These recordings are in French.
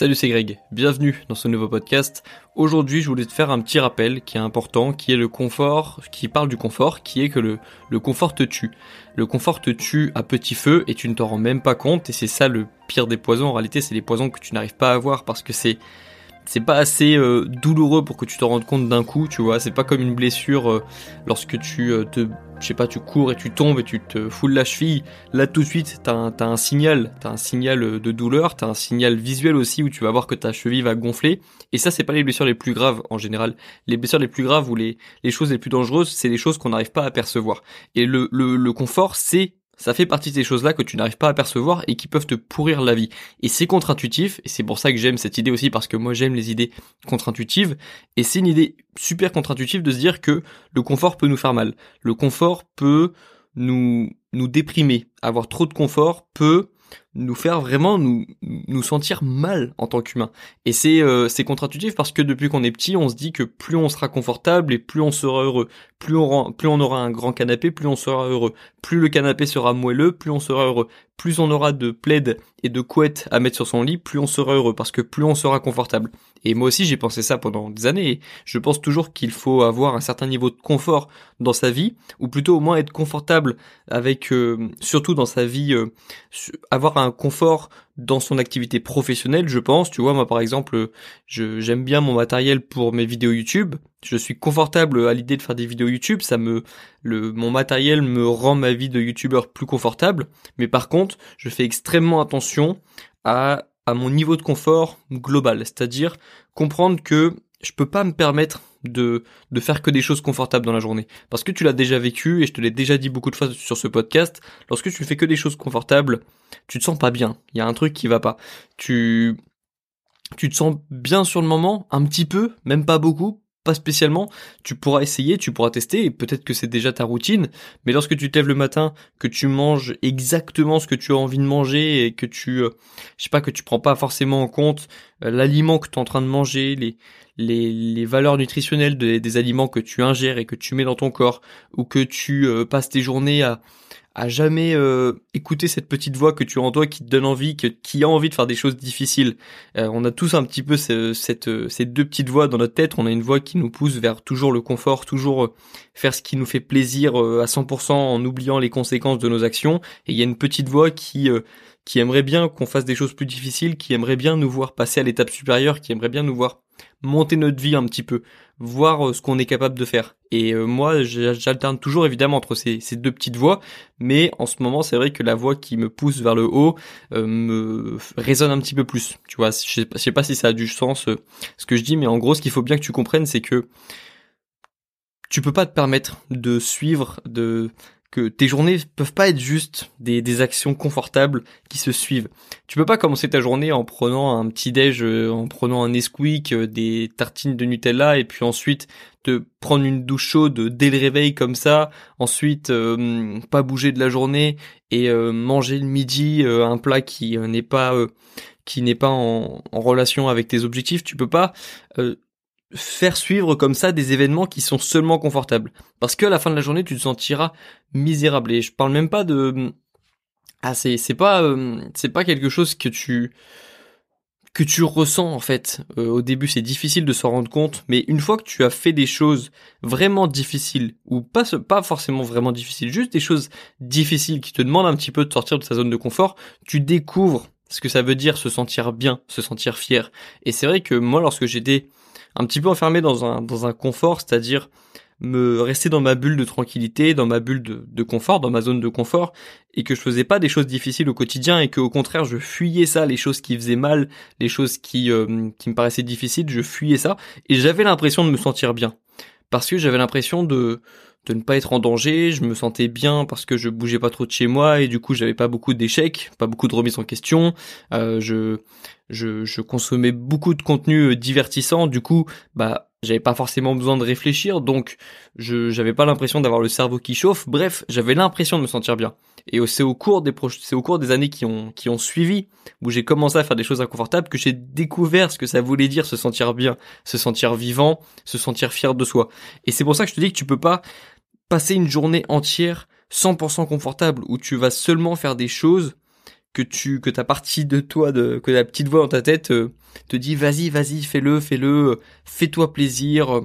Salut, c'est Greg. Bienvenue dans ce nouveau podcast. Aujourd'hui, je voulais te faire un petit rappel qui est important, qui est le confort, qui parle du confort, qui est que le, confort te tue. Le confort te tue à petit feu et tu ne t'en rends même pas compte et c'est ça le pire des poisons. En réalité, c'est les poisons que tu n'arrives pas à voir parce que c'est c'est pas assez euh, douloureux pour que tu te rendes compte d'un coup, tu vois. C'est pas comme une blessure euh, lorsque tu euh, te, je sais pas, tu cours et tu tombes et tu te foules la cheville. Là tout de suite, t'as un, un signal, t'as un signal de douleur, t'as un signal visuel aussi où tu vas voir que ta cheville va gonfler. Et ça, c'est pas les blessures les plus graves en général. Les blessures les plus graves ou les, les choses les plus dangereuses, c'est les choses qu'on n'arrive pas à percevoir. Et le, le, le confort, c'est ça fait partie de ces choses-là que tu n'arrives pas à percevoir et qui peuvent te pourrir la vie. Et c'est contre-intuitif, et c'est pour ça que j'aime cette idée aussi, parce que moi j'aime les idées contre-intuitives, et c'est une idée super contre-intuitive de se dire que le confort peut nous faire mal. Le confort peut nous, nous déprimer. Avoir trop de confort peut nous faire vraiment nous, nous sentir mal en tant qu'humain. Et c'est euh, contre-intuitif parce que depuis qu'on est petit, on se dit que plus on sera confortable et plus on sera heureux. Plus on, plus on aura un grand canapé, plus on sera heureux. Plus le canapé sera moelleux, plus on sera heureux. Plus on aura de plaid et de couettes à mettre sur son lit, plus on sera heureux parce que plus on sera confortable. Et moi aussi j'ai pensé ça pendant des années je pense toujours qu'il faut avoir un certain niveau de confort dans sa vie ou plutôt au moins être confortable avec euh, surtout dans sa vie euh, avoir un confort dans son activité professionnelle, je pense. Tu vois, moi par exemple, je j'aime bien mon matériel pour mes vidéos YouTube. Je suis confortable à l'idée de faire des vidéos YouTube. Ça me, le, mon matériel me rend ma vie de YouTuber plus confortable. Mais par contre, je fais extrêmement attention à à mon niveau de confort global, c'est-à-dire comprendre que je peux pas me permettre de, de faire que des choses confortables dans la journée. Parce que tu l'as déjà vécu et je te l'ai déjà dit beaucoup de fois sur ce podcast, lorsque tu fais que des choses confortables, tu te sens pas bien. Il y a un truc qui va pas. Tu, tu te sens bien sur le moment, un petit peu, même pas beaucoup, pas spécialement, tu pourras essayer, tu pourras tester, peut-être que c'est déjà ta routine, mais lorsque tu te lèves le matin, que tu manges exactement ce que tu as envie de manger, et que tu, euh, je sais pas, que tu prends pas forcément en compte euh, l'aliment que tu es en train de manger, les, les, les valeurs nutritionnelles des aliments que tu ingères et que tu mets dans ton corps, ou que tu euh, passes tes journées à, à jamais euh, écouter cette petite voix que tu as en toi qui te donne envie, qui a envie de faire des choses difficiles. Euh, on a tous un petit peu cette, euh, ces deux petites voix dans notre tête. On a une voix qui nous pousse vers toujours le confort, toujours faire ce qui nous fait plaisir à 100% en oubliant les conséquences de nos actions. Et il y a une petite voix qui qui aimerait bien qu'on fasse des choses plus difficiles, qui aimerait bien nous voir passer à l'étape supérieure, qui aimerait bien nous voir monter notre vie un petit peu, voir euh, ce qu'on est capable de faire. Et euh, moi, j'alterne toujours évidemment entre ces, deux petites voix, mais en ce moment, c'est vrai que la voix qui me pousse vers le haut euh, me résonne un petit peu plus. Tu vois, je sais, sais pas si ça a du sens ce que je dis, mais en gros, ce qu'il faut bien que tu comprennes, c'est que tu peux pas te permettre de suivre, de que tes journées peuvent pas être juste des, des actions confortables qui se suivent. Tu peux pas commencer ta journée en prenant un petit déj, euh, en prenant un Nesquik, euh, des tartines de Nutella et puis ensuite te prendre une douche chaude dès le réveil comme ça, ensuite euh, pas bouger de la journée et manger le midi un plat qui n'est pas qui n'est pas en, en, relation avec tes objectifs. Tu peux pas faire suivre comme ça des événements qui sont seulement confortables. Parce qu'à la fin de la journée, tu te sentiras misérable. Et je parle même pas de... Ah, c'est, c'est pas, euh, c'est pas quelque chose que tu, que tu ressens, en fait. Euh, au début, c'est difficile de s'en rendre compte. Mais une fois que tu as fait des choses vraiment difficiles, ou pas, pas forcément vraiment difficiles, juste des choses difficiles qui te demandent un petit peu de sortir de sa zone de confort, tu découvres ce que ça veut dire se sentir bien, se sentir fier. Et c'est vrai que moi, lorsque j'étais un petit peu enfermé dans un, dans un confort, c'est-à-dire me rester dans ma bulle de tranquillité, dans ma bulle de, confort, dans ma zone de confort, et que je faisais pas des choses difficiles au quotidien, et que au contraire je fuyais ça, les choses qui faisaient mal, les choses qui, euh, qui me paraissaient difficiles, je fuyais ça, et j'avais l'impression de me sentir bien. Parce que j'avais l'impression de, de ne pas être en danger, je me sentais bien parce que je bougeais pas trop de chez moi et du coup j'avais pas beaucoup d'échecs, pas beaucoup de remises en question, euh, je, je, je consommais beaucoup de contenu euh, divertissant, du coup bah j'avais pas forcément besoin de réfléchir, donc je j'avais pas l'impression d'avoir le cerveau qui chauffe. Bref, j'avais l'impression de me sentir bien. Et c'est au cours des c'est au cours des années qui ont qui ont suivi où j'ai commencé à faire des choses inconfortables que j'ai découvert ce que ça voulait dire se sentir bien, se sentir vivant, se sentir fier de soi. Et c'est pour ça que je te dis que tu peux pas passer une journée entière 100% confortable où tu vas seulement faire des choses que tu que ta partie de toi de que la petite voix dans ta tête euh, te dit vas-y vas-y fais-le fais-le fais-toi plaisir.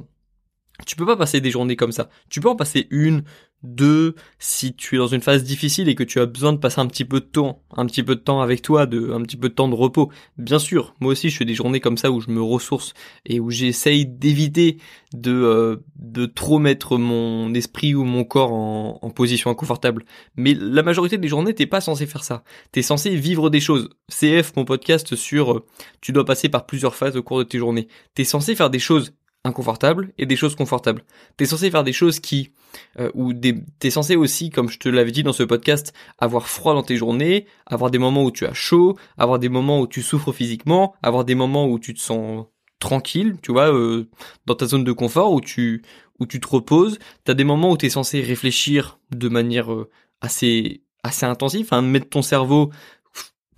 Tu peux pas passer des journées comme ça. Tu peux en passer une deux, si tu es dans une phase difficile et que tu as besoin de passer un petit peu de temps, un petit peu de temps avec toi, de, un petit peu de temps de repos. Bien sûr, moi aussi je fais des journées comme ça où je me ressource et où j'essaye d'éviter de, euh, de trop mettre mon esprit ou mon corps en, position inconfortable. Mais la majorité des journées, t'es pas censé faire ça. T'es censé vivre des choses. CF, mon podcast sur euh, tu dois passer par plusieurs phases au cours de tes journées. T'es censé faire des choses inconfortables et des choses confortables. T'es censé faire des choses qui, euh, ou des, t'es censé aussi, comme je te l'avais dit dans ce podcast, avoir froid dans tes journées, avoir des moments où tu as chaud, avoir des moments où tu souffres physiquement, avoir des moments où tu te sens tranquille, tu vois, euh, dans ta zone de confort où tu où tu te reposes. T'as des moments où t'es censé réfléchir de manière euh, assez assez intensive, hein, mettre ton cerveau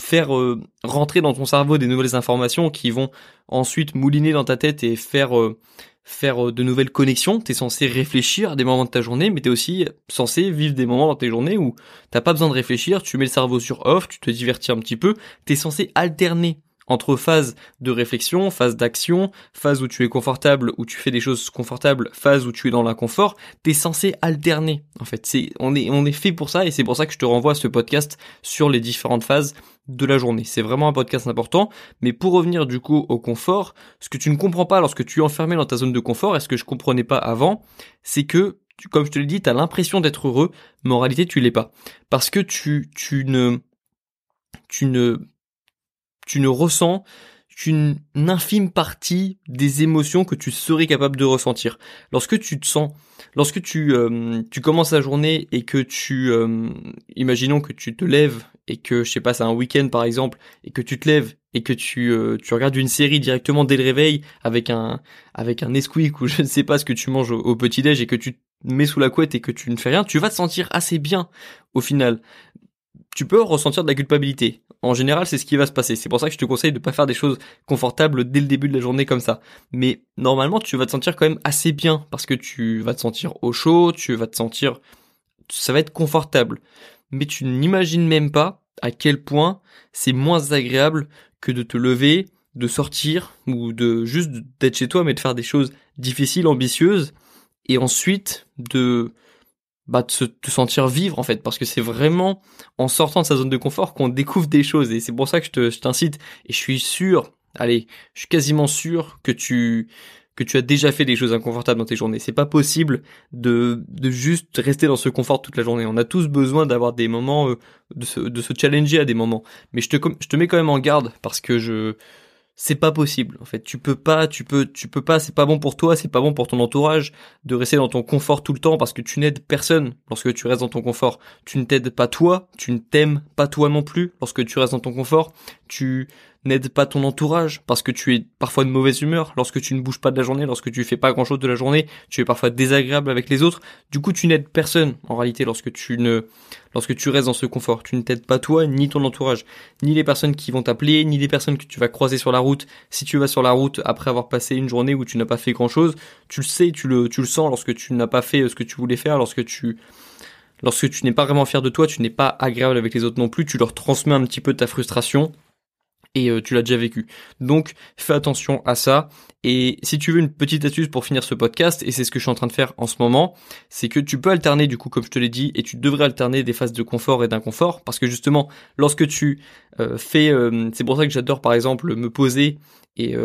faire euh, rentrer dans ton cerveau des nouvelles informations qui vont ensuite mouliner dans ta tête et faire euh, faire euh, de nouvelles connexions. T'es censé réfléchir à des moments de ta journée, mais t'es aussi censé vivre des moments dans tes journées où t'as pas besoin de réfléchir, tu mets le cerveau sur off, tu te divertis un petit peu. T'es censé alterner entre phase de réflexion, phase d'action, phase où tu es confortable, où tu fais des choses confortables, phase où tu es dans l'inconfort, t'es censé alterner. En fait, c'est on est on est fait pour ça et c'est pour ça que je te renvoie à ce podcast sur les différentes phases de la journée. C'est vraiment un podcast important, mais pour revenir du coup au confort, ce que tu ne comprends pas lorsque tu es enfermé dans ta zone de confort, et ce que je comprenais pas avant, c'est que comme je te l'ai dit, tu as l'impression d'être heureux, mais en réalité tu l'es pas. Parce que tu, tu ne, tu ne tu ne ressens qu'une infime partie des émotions que tu serais capable de ressentir. Lorsque tu te sens, lorsque tu euh, tu commences la journée et que tu, euh, imaginons que tu te lèves et que je sais pas, c'est un week-end par exemple, et que tu te lèves et que tu euh, tu regardes une série directement dès le réveil avec un avec un Nesquik ou je ne sais pas ce que tu manges au, au petit déj et que tu te mets sous la couette et que tu ne fais rien, tu vas te sentir assez bien au final. Tu peux ressentir de la culpabilité en général, c'est ce qui va se passer. C'est pour ça que je te conseille de pas faire des choses confortables dès le début de la journée comme ça. Mais normalement, tu vas te sentir quand même assez bien parce que tu vas te sentir au chaud, tu vas te sentir, ça va être confortable. Mais tu n'imagines même pas à quel point c'est moins agréable que de te lever, de sortir ou de juste d'être chez toi mais de faire des choses difficiles, ambitieuses et ensuite de bah, de se sentir vivre en fait. Parce que c'est vraiment en sortant de sa zone de confort qu'on découvre des choses. Et c'est pour ça que je t'incite. Et je suis sûr allez je suis quasiment sûr que tu que tu as déjà fait des choses inconfortables dans tes journées. C'est pas possible de de juste rester dans ce confort toute la journée. On a tous besoin d'avoir des moments euh, de se de se challenger à des moments. Mais je te je te mets quand même en garde parce que je c'est pas possible en fait. Tu peux pas tu peux tu peux pas c'est pas bon pour toi c'est pas bon pour ton entourage de rester dans ton confort tout le temps parce que tu n'aides personne lorsque tu restes dans ton confort. Tu ne t'aides pas toi tu ne t'aimes pas toi non plus lorsque tu restes dans ton confort. Tu n'aide pas ton entourage parce que tu es parfois de mauvaise humeur lorsque tu ne bouges pas de la journée, lorsque tu fais pas grand chose de la journée, tu es parfois désagréable avec les autres. Du coup, tu n'aides personne en réalité lorsque tu ne, lorsque tu restes dans ce confort. Tu ne t'aides pas toi, ni ton entourage, ni les personnes qui vont t'appeler, ni les personnes que tu vas croiser sur la route. Si tu vas sur la route après avoir passé une journée où tu n'as pas fait grand chose, tu le sais, tu le, tu le sens lorsque tu n'as pas fait ce que tu voulais faire, lorsque tu, lorsque tu n'es pas vraiment fier de toi, tu n'es pas agréable avec les autres non plus, tu leur transmets un petit peu ta frustration et euh, tu l'as déjà vécu. Donc fais attention à ça. Et si tu veux une petite astuce pour finir ce podcast, et c'est ce que je suis en train de faire en ce moment, c'est que tu peux alterner du coup comme je te l'ai dit, et tu devrais alterner des phases de confort et d'inconfort, parce que justement lorsque tu euh, fais, euh, c'est pour ça que j'adore par exemple me poser et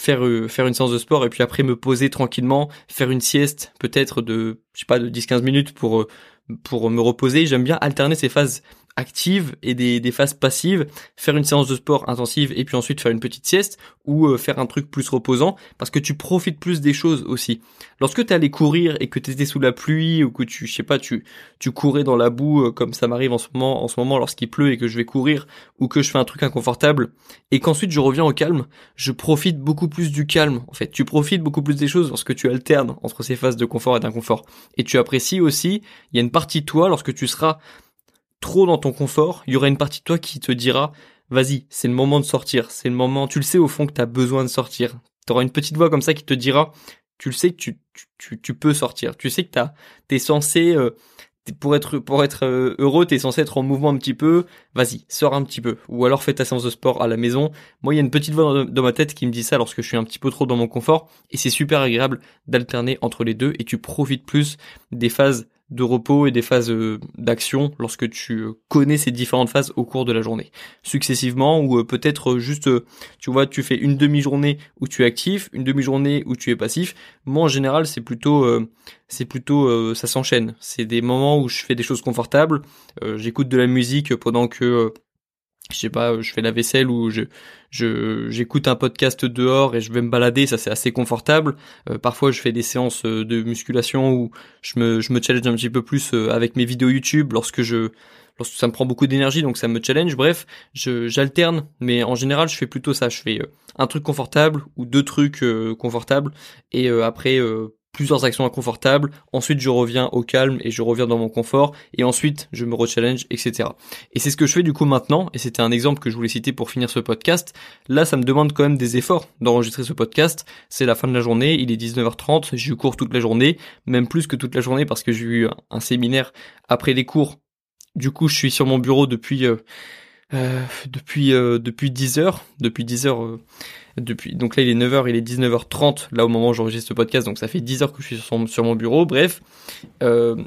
faire faire une séance de sport et puis après me poser tranquillement, faire une sieste peut-être de pas de 10-15 minutes pour pour me reposer. J'aime bien alterner ces phases actives et des, des phases passives, faire une séance de sport intensive et puis ensuite faire une petite sieste ou euh, faire un truc plus reposant parce que tu profites plus des choses aussi. Lorsque tu allé courir et que tu étais sous la pluie ou que tu je sais pas tu tu courais dans la boue euh, comme ça m'arrive en ce moment en ce moment lorsqu'il pleut et que je vais courir ou que je fais un truc inconfortable et qu'ensuite je reviens au calme, je profite beaucoup plus du calme en fait. Tu profites beaucoup plus des choses lorsque tu alternes entre ces phases de confort et d'inconfort et tu apprécies aussi, il y a une partie de toi lorsque tu seras trop dans ton confort, il y aura une partie de toi qui te dira vas-y, c'est le moment de sortir, c'est le moment, tu le sais au fond que tu as besoin de sortir. Tu auras une petite voix comme ça qui te dira tu le sais que tu, tu, tu, peux sortir, tu sais que tu es censé euh, pour être pour être euh, heureux, t'es censé être en mouvement un petit peu. Vas-y, sors un petit peu, ou alors fais ta séance de sport à la maison. Moi, il y a une petite voix dans ma tête qui me dit ça lorsque je suis un petit peu trop dans mon confort, et c'est super agréable d'alterner entre les deux, et tu profites plus des phases de repos et des phases euh, d'action lorsque tu euh, connais ces différentes phases au cours de la journée. Successivement ou euh, peut-être juste, tu vois, tu fais une demi-journée où tu es actif, une demi-journée où tu es passif. Moi en général c'est plutôt, c'est plutôt, ça s'enchaîne. C'est des moments où je fais des choses confortables. J'écoute de la musique pendant que je sais pas, je fais la vaisselle ou je j'écoute un podcast dehors et je vais me balader, ça c'est assez confortable. Euh, parfois je fais des séances euh, de musculation où je me je me challenge un petit peu plus euh, avec mes vidéos YouTube lorsque je lorsque ça me prend beaucoup d'énergie donc ça me challenge. Bref, j'alterne mais en général je fais plutôt ça, je fais un truc confortable ou deux trucs confortables et après plusieurs actions inconfortables, ensuite je reviens au calme et je reviens dans mon confort, et ensuite je me rechallenge, etc. Et c'est ce que je fais du coup maintenant, et c'était un exemple que je voulais citer pour finir ce podcast. Là, ça me demande quand même des efforts d'enregistrer ce podcast. C'est la fin de la journée, il est 19h30, j'ai cours toute la journée, même plus que toute la journée parce que j'ai eu un séminaire après les cours. Du coup, je suis sur mon bureau depuis... Euh, euh, depuis euh, depuis 10 heures, depuis 10 heures euh, depuis donc là il est 9h, il est 19h30 là au moment où j'enregistre ce podcast donc ça fait 10 heures que je suis sur, mon bureau. Bref,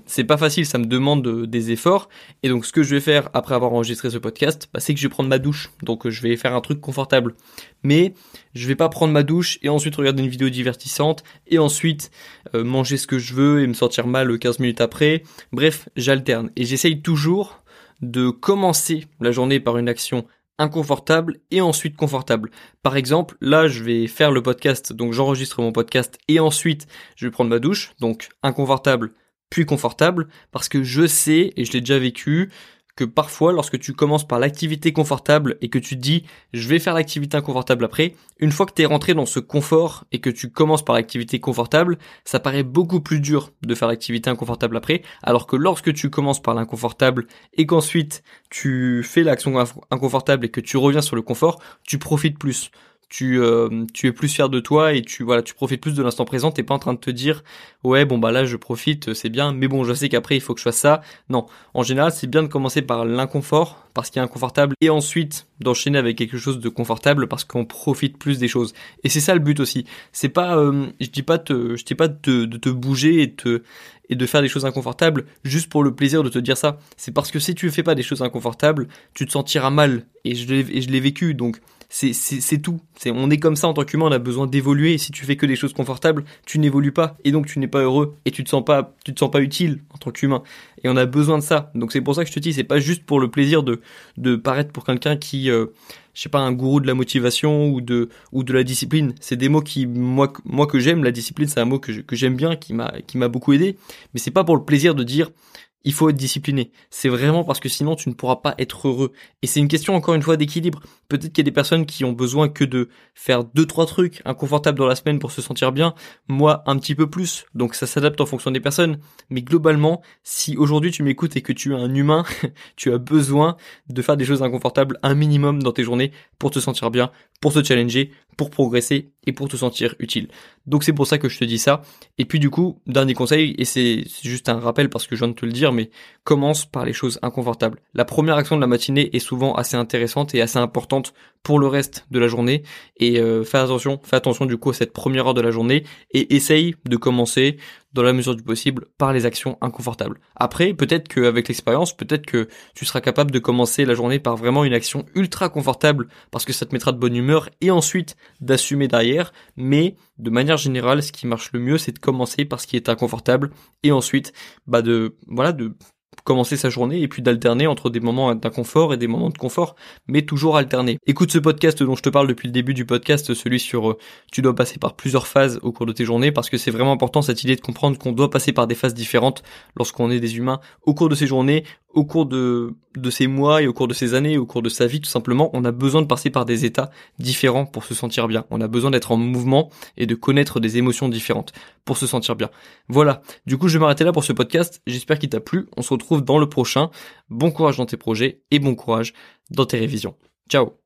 c'est pas facile, ça me demande des efforts et donc ce que je vais faire après avoir enregistré ce podcast, bah, c'est que je vais prendre ma douche. Donc je vais faire un truc confortable. Mais je vais pas prendre ma douche et ensuite regarder une vidéo divertissante et ensuite manger ce que je veux et me sentir mal 15 minutes après. Bref, j'alterne et j'essaye toujours de commencer la journée par une action inconfortable et ensuite confortable. Par exemple, là, je vais faire le podcast, donc j'enregistre mon podcast et ensuite je vais prendre ma douche, donc inconfortable puis confortable, parce que je sais, et je l'ai déjà vécu, que parfois, lorsque tu commences par l'activité confortable et que tu te dis je vais faire l'activité inconfortable après, une fois que tu es rentré dans ce confort et que tu commences par l'activité confortable, ça paraît beaucoup plus dur de faire l'activité inconfortable après, alors que lorsque tu commences par l'inconfortable et qu'ensuite tu fais l'action inconfortable et que tu reviens sur le confort, tu profites plus tu euh, tu es plus fier de toi et tu voilà tu profites plus de l'instant présent. T'es pas en train de te dire ouais bon bah là je profite c'est bien mais bon je sais qu'après il faut que je fasse ça. Non. En général c'est bien de commencer par l'inconfort parce qu'il est inconfortable et ensuite d'enchaîner avec quelque chose de confortable parce qu'on profite plus des choses. Et c'est ça le but aussi. C'est pas euh, je dis pas te je dis pas de, de te bouger et te et de faire des choses inconfortables juste pour le plaisir de te dire ça. C'est parce que si tu fais pas des choses inconfortables tu te sentiras mal. Et je l'ai et je l'ai vécu donc c'est tout. C'est on est comme ça en tant qu'humain, on a besoin d'évoluer. Si tu fais que des choses confortables, tu n'évolues pas et donc tu n'es pas heureux et tu te sens pas tu te sens pas utile en tant qu'humain. Et on a besoin de ça. Donc c'est pour ça que je te dis, c'est pas juste pour le plaisir de de paraître pour quelqu'un qui euh, je sais pas un gourou de la motivation ou de ou de la discipline. C'est des mots qui moi moi que j'aime. La discipline, c'est un mot que que j'aime bien, qui m'a qui m'a beaucoup aidé. Mais c'est pas pour le plaisir de dire il faut être discipliné. C'est vraiment parce que sinon tu ne pourras pas être heureux. Et c'est une question encore une fois d'équilibre. Peut-être qu'il y a des personnes qui ont besoin que de faire deux trois trucs inconfortables dans la semaine pour se sentir bien. Moi un petit peu plus. Donc ça s'adapte en fonction des personnes. Mais globalement, si aujourd'hui tu m'écoutes et que tu es un humain, tu as besoin de faire des choses inconfortables un minimum dans tes journées pour te sentir bien, pour te challenger, pour progresser et pour te sentir utile. Donc c'est pour ça que je te dis ça. Et puis du coup, dernier conseil, et c'est juste un rappel parce que je viens de te le dire, mais commence par les choses inconfortables. La première action de la matinée est souvent assez intéressante et assez importante pour le reste de la journée. Et euh, fais attention, fais attention du coup à cette première heure de la journée et essaye de commencer dans la mesure du possible par les actions inconfortables. Après, peut-être qu'avec l'expérience, peut-être que tu seras capable de commencer la journée par vraiment une action ultra confortable parce que ça te mettra de bonne humeur et ensuite d'assumer derrière. Mais de manière générale, ce qui marche le mieux, c'est de commencer par ce qui est inconfortable et ensuite, bah de, voilà, de commencer sa journée et puis d'alterner entre des moments d'inconfort et des moments de confort, mais toujours alterner. Écoute ce podcast dont je te parle depuis le début du podcast, celui sur euh, tu dois passer par plusieurs phases au cours de tes journées, parce que c'est vraiment important cette idée de comprendre qu'on doit passer par des phases différentes lorsqu'on est des humains au cours de ces journées, au cours de, de ces mois et au cours de ces années, au cours de sa vie tout simplement, on a besoin de passer par des états différents pour se sentir bien. On a besoin d'être en mouvement et de connaître des émotions différentes pour se sentir bien. Voilà. Du coup, je vais m'arrêter là pour ce podcast. J'espère qu'il t'a plu. On se retrouve dans le prochain. Bon courage dans tes projets et bon courage dans tes révisions. Ciao